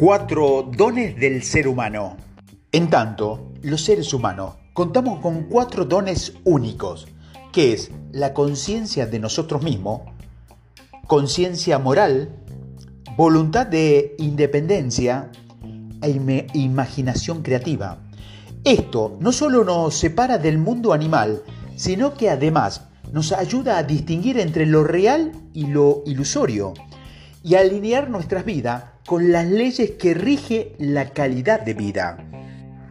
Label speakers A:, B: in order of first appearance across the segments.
A: Cuatro dones del ser humano. En tanto, los seres humanos contamos con cuatro dones únicos, que es la conciencia de nosotros mismos, conciencia moral, voluntad de independencia e imaginación creativa. Esto no solo nos separa del mundo animal, sino que además nos ayuda a distinguir entre lo real y lo ilusorio y a alinear nuestras vidas con las leyes que rige la calidad de vida.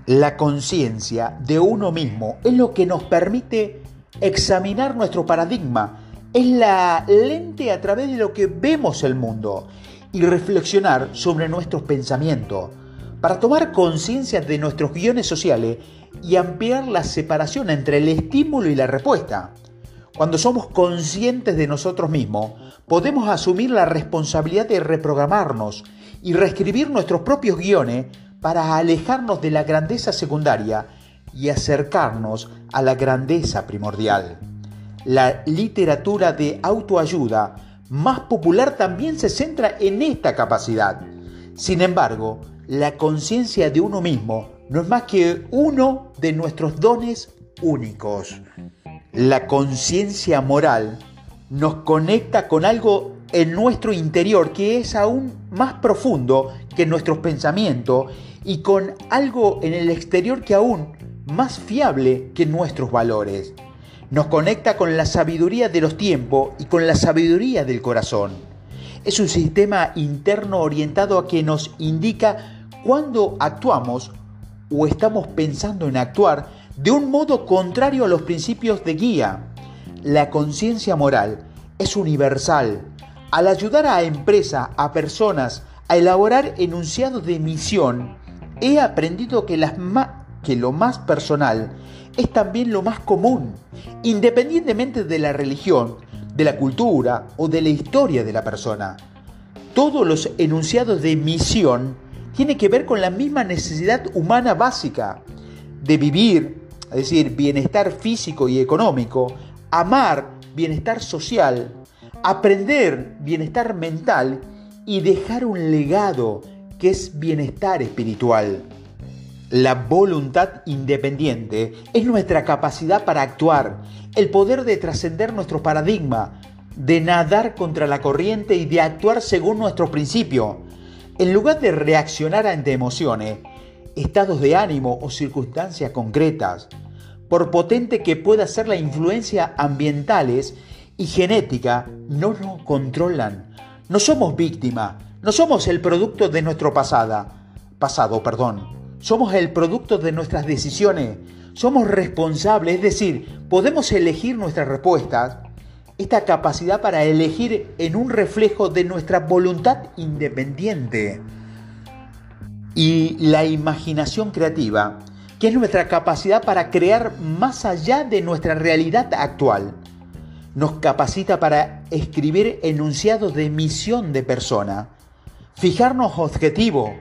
A: La conciencia de uno mismo es lo que nos permite examinar nuestro paradigma, es la lente a través de lo que vemos el mundo y reflexionar sobre nuestros pensamientos, para tomar conciencia de nuestros guiones sociales y ampliar la separación entre el estímulo y la respuesta. Cuando somos conscientes de nosotros mismos, podemos asumir la responsabilidad de reprogramarnos y reescribir nuestros propios guiones para alejarnos de la grandeza secundaria y acercarnos a la grandeza primordial. La literatura de autoayuda más popular también se centra en esta capacidad. Sin embargo, la conciencia de uno mismo no es más que uno de nuestros dones únicos. La conciencia moral nos conecta con algo en nuestro interior que es aún más profundo que nuestros pensamientos y con algo en el exterior que aún más fiable que nuestros valores. Nos conecta con la sabiduría de los tiempos y con la sabiduría del corazón. Es un sistema interno orientado a que nos indica cuándo actuamos o estamos pensando en actuar de un modo contrario a los principios de guía. La conciencia moral es universal. Al ayudar a empresas, a personas a elaborar enunciados de misión, he aprendido que, lo más personal es también lo más común, independientemente de la religión, de la cultura o de la historia de la persona. Todos los enunciados de misión tienen que ver con la misma necesidad humana básica de vivir, es decir, bienestar físico y económico, amar, bienestar social, aprender, bienestar mental y dejar un legado que es bienestar espiritual. La voluntad independiente es nuestra capacidad para actuar, el poder de trascender nuestro paradigma, de nadar contra la corriente y de actuar según nuestro principio. En lugar de reaccionar ante emociones, estados de ánimo o circunstancias concretas, por potente que pueda ser la influencia ambientales y genética, no nos controlan. No somos víctimas, no somos el producto de nuestro pasado, pasado, perdón. Somos el producto de nuestras decisiones. Somos responsables, es decir, podemos elegir nuestras respuestas. Esta capacidad para elegir en un reflejo de nuestra voluntad independiente y la imaginación creativa, que es nuestra capacidad para crear más allá de nuestra realidad actual. Nos capacita para escribir enunciados de misión de persona, fijarnos objetivos,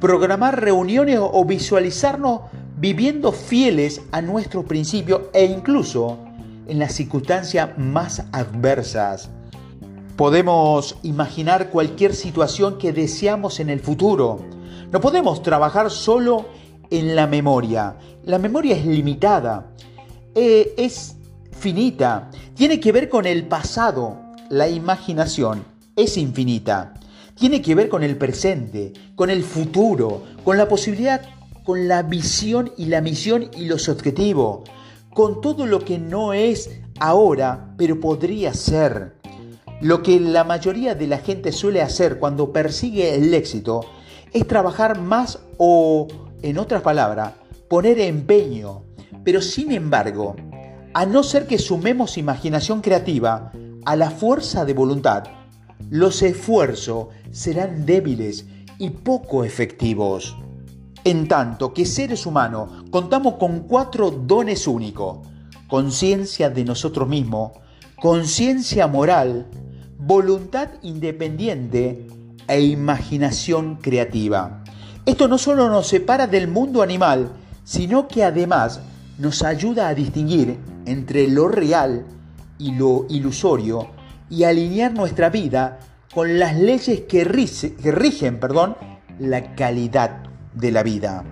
A: programar reuniones o visualizarnos viviendo fieles a nuestro principio e incluso en las circunstancias más adversas. Podemos imaginar cualquier situación que deseamos en el futuro, no podemos trabajar solo en la memoria. La memoria es limitada, eh, es finita, tiene que ver con el pasado. La imaginación es infinita. Tiene que ver con el presente, con el futuro, con la posibilidad, con la visión y la misión y los objetivos, con todo lo que no es ahora, pero podría ser. Lo que la mayoría de la gente suele hacer cuando persigue el éxito es trabajar más o, en otras palabras, poner empeño. Pero sin embargo, a no ser que sumemos imaginación creativa a la fuerza de voluntad, los esfuerzos serán débiles y poco efectivos. En tanto que seres humanos contamos con cuatro dones únicos, conciencia de nosotros mismos, conciencia moral, voluntad independiente e imaginación creativa. Esto no solo nos separa del mundo animal, sino que además nos ayuda a distinguir entre lo real y lo ilusorio y alinear nuestra vida con las leyes que, rigen perdón, la calidad de la vida.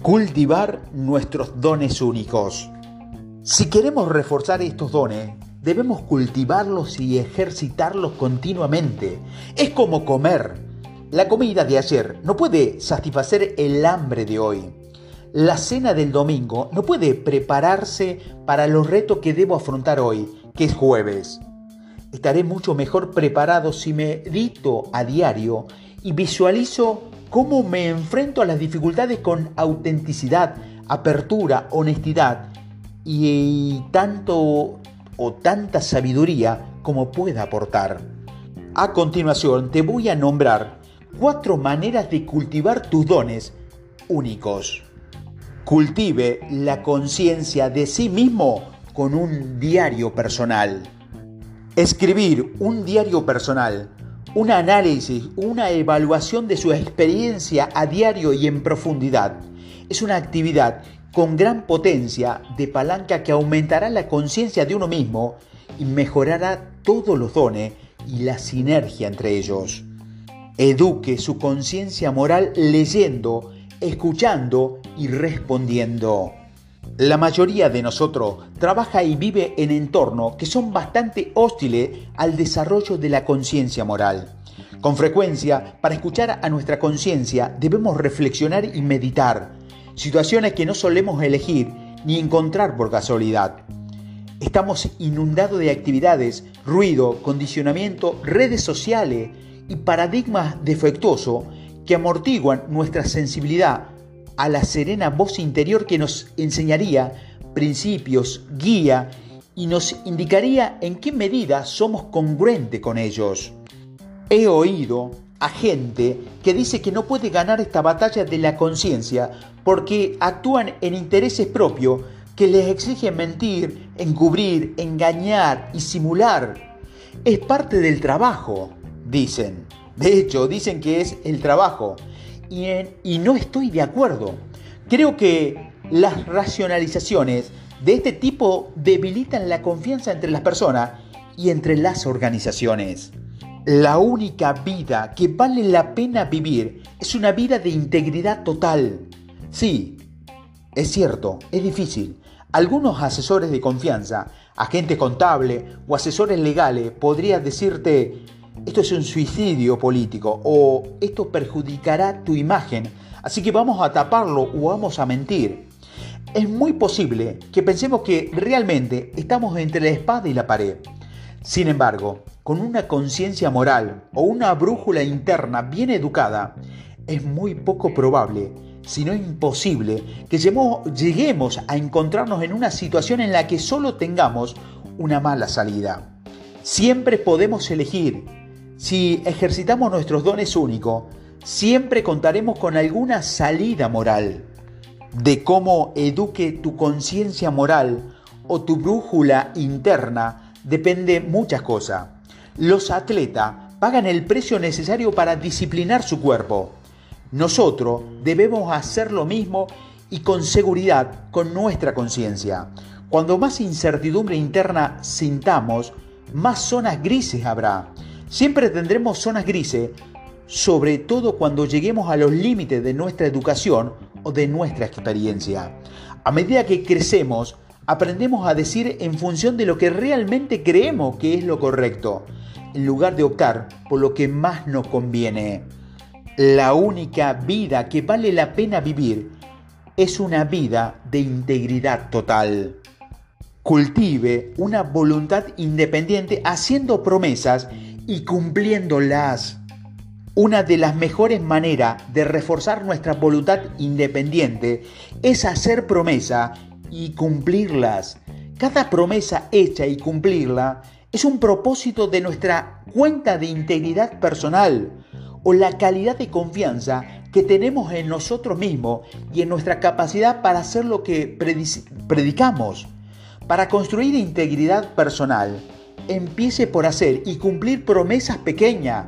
A: Cultivar nuestros dones únicos. Si queremos reforzar estos dones, debemos cultivarlos y ejercitarlos continuamente. Es como comer. La comida de ayer no puede satisfacer el hambre de hoy. La cena del domingo no puede prepararse para los retos que debo afrontar hoy, que es jueves. Estaré mucho mejor preparado si medito a diario y visualizo cómo me enfrento a las dificultades con autenticidad, apertura, honestidad y tanto o tanta sabiduría como pueda aportar. A continuación te voy a nombrar cuatro maneras de cultivar tus dones únicos. Cultive la conciencia de sí mismo con un diario personal. Escribir un diario personal, un análisis, una evaluación de su experiencia a diario y en profundidad, es una actividad con gran potencia de palanca que aumentará la conciencia de uno mismo y mejorará todos los dones y la sinergia entre ellos. Eduque su conciencia moral leyendo, escuchando y respondiendo. La mayoría de nosotros trabaja y vive en entornos que son bastante hostiles al desarrollo de la conciencia moral. Con frecuencia, para escuchar a nuestra conciencia debemos reflexionar y meditar, situaciones que no solemos elegir ni encontrar por casualidad. Estamos inundados de actividades, ruido, condicionamiento, redes sociales y paradigmas defectuosos que amortiguan nuestra sensibilidad a la serena voz interior que nos enseñaría principios, guía y nos indicaría en qué medida somos congruentes con ellos. He oído a gente que dice que no puede ganar esta batalla de la conciencia porque actúan en intereses propios que les exigen mentir, encubrir, engañar y simular. Es parte del trabajo, dicen. De hecho, dicen que es el trabajo y, no estoy de acuerdo. Creo que las racionalizaciones de este tipo debilitan la confianza entre las personas y entre las organizaciones. La única vida que vale la pena vivir es una vida de integridad total. Sí, es cierto, es difícil. Algunos asesores de confianza, agentes contables o asesores legales podrían decirte esto es un suicidio político o esto perjudicará tu imagen, así que vamos a taparlo o vamos a mentir. Es muy posible que pensemos que realmente estamos entre la espada y la pared. Sin embargo, con una conciencia moral o una brújula interna bien educada, es muy poco probable, si no imposible, que lleguemos a encontrarnos en una situación en la que solo tengamos una mala salida. Siempre podemos elegir si ejercitamos nuestros dones únicos, siempre contaremos con alguna salida moral. De cómo eduque tu conciencia moral o tu brújula interna depende muchas cosas. Los atletas pagan el precio necesario para disciplinar su cuerpo. Nosotros debemos hacer lo mismo y con seguridad con nuestra conciencia. Cuando más incertidumbre interna sintamos, más zonas grises habrá. Siempre tendremos zonas grises, sobre todo cuando lleguemos a los límites de nuestra educación o de nuestra experiencia. A medida que crecemos, aprendemos a decir en función de lo que realmente creemos que es lo correcto, en lugar de optar por lo que más nos conviene. La única vida que vale la pena vivir es una vida de integridad total. Cultive una voluntad independiente haciendo promesas y cumpliéndolas. Una de las mejores maneras de reforzar nuestra voluntad independiente es hacer promesa y cumplirlas. Cada promesa hecha y cumplirla es un propósito de nuestra cuenta de integridad personal o la calidad de confianza que tenemos en nosotros mismos y en nuestra capacidad para hacer lo que predicamos. Para construir integridad personal, Empiece por hacer y cumplir promesas pequeñas.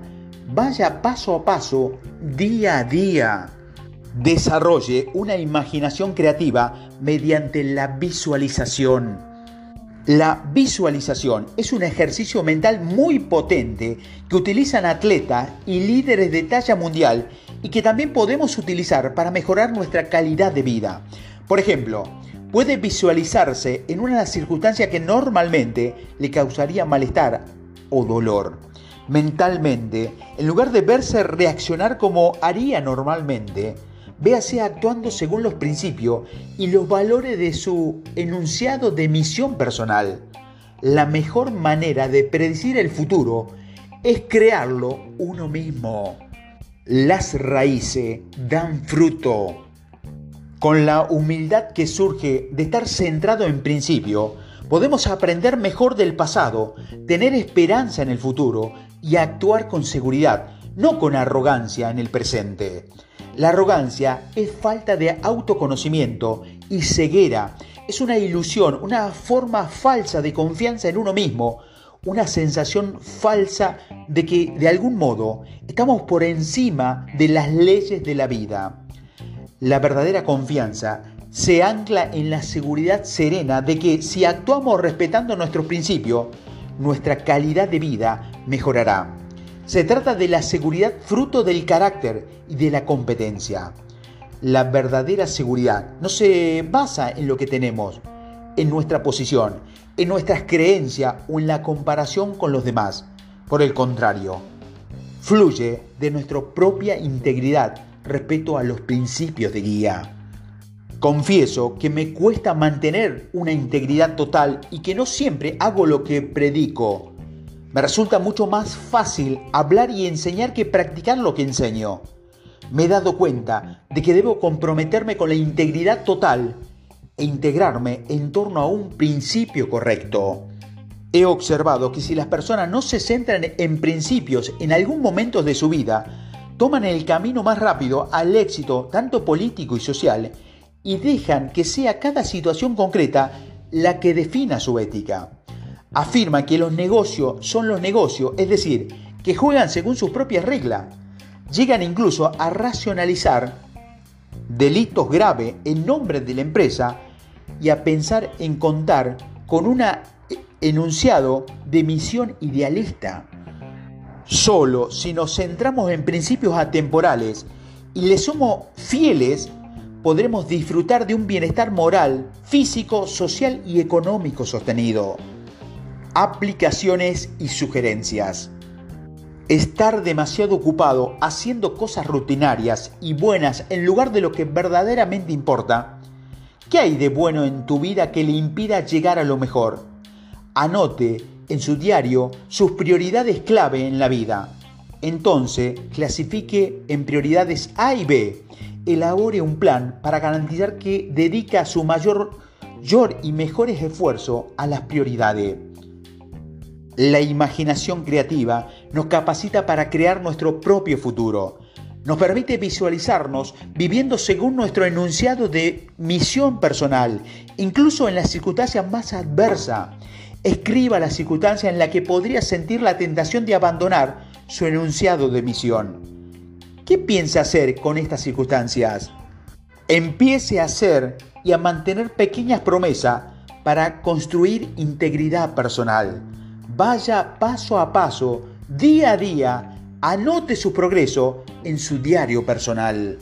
A: Vaya paso a paso, día a día. Desarrolle una imaginación creativa mediante la visualización. La visualización es un ejercicio mental muy potente que utilizan atletas y líderes de talla mundial y que también podemos utilizar para mejorar nuestra calidad de vida. Por ejemplo, puede visualizarse en una circunstancia que normalmente le causaría malestar o dolor. Mentalmente, en lugar de verse reaccionar como haría normalmente, véase actuando según los principios y los valores de su enunciado de misión personal. La mejor manera de predecir el futuro es crearlo uno mismo. Las raíces dan fruto. Con la humildad que surge de estar centrado en principio, podemos aprender mejor del pasado, tener esperanza en el futuro y actuar con seguridad, no con arrogancia en el presente. La arrogancia es falta de autoconocimiento y ceguera. Es una ilusión, una forma falsa de confianza en uno mismo, una sensación falsa de que de algún modo estamos por encima de las leyes de la vida. La verdadera confianza se ancla en la seguridad serena de que si actuamos respetando nuestros principios, nuestra calidad de vida mejorará. Se trata de la seguridad fruto del carácter y de la competencia. La verdadera seguridad no se basa en lo que tenemos, en nuestra posición, en nuestras creencias o en la comparación con los demás. Por el contrario, fluye de nuestra propia integridad respecto a los principios de guía. Confieso que me cuesta mantener una integridad total y que no siempre hago lo que predico me resulta mucho más fácil hablar y enseñar que practicar lo que enseño. Me he dado cuenta de que debo comprometerme con la integridad total e integrarme en torno a un principio correcto. He observado que si las personas no se centran en principios en algún momento de su vida, toman el camino más rápido al éxito tanto político y social y dejan que sea cada situación concreta la que defina su ética afirma que los negocios son los negocios, es decir, que juegan según sus propias reglas. Llegan incluso a racionalizar delitos graves en nombre de la empresa y a pensar en contar con un enunciado de misión idealista. Solo si nos centramos en principios atemporales y le somos fieles, podremos disfrutar de un bienestar moral, físico, social y económico sostenido aplicaciones y sugerencias. Estar demasiado ocupado haciendo cosas rutinarias y buenas en lugar de lo que verdaderamente importa. ¿Qué hay de bueno en tu vida que le impida llegar a lo mejor? Anote en su diario sus prioridades clave en la vida. Entonces, clasifique en prioridades A y B. Elabore un plan para garantizar que dedica su mayor, y mejores esfuerzos a las prioridades. La imaginación creativa nos capacita para crear nuestro propio futuro. Nos permite visualizarnos viviendo según nuestro enunciado de misión personal, incluso en las circunstancias más adversas. Escriba la circunstancia en la que podría sentir la tentación de abandonar su enunciado de misión. ¿Qué piensa hacer con estas circunstancias? Empiece a hacer y a mantener pequeñas promesas para construir integridad personal vaya paso a paso, día a día, anote su progreso en su diario personal.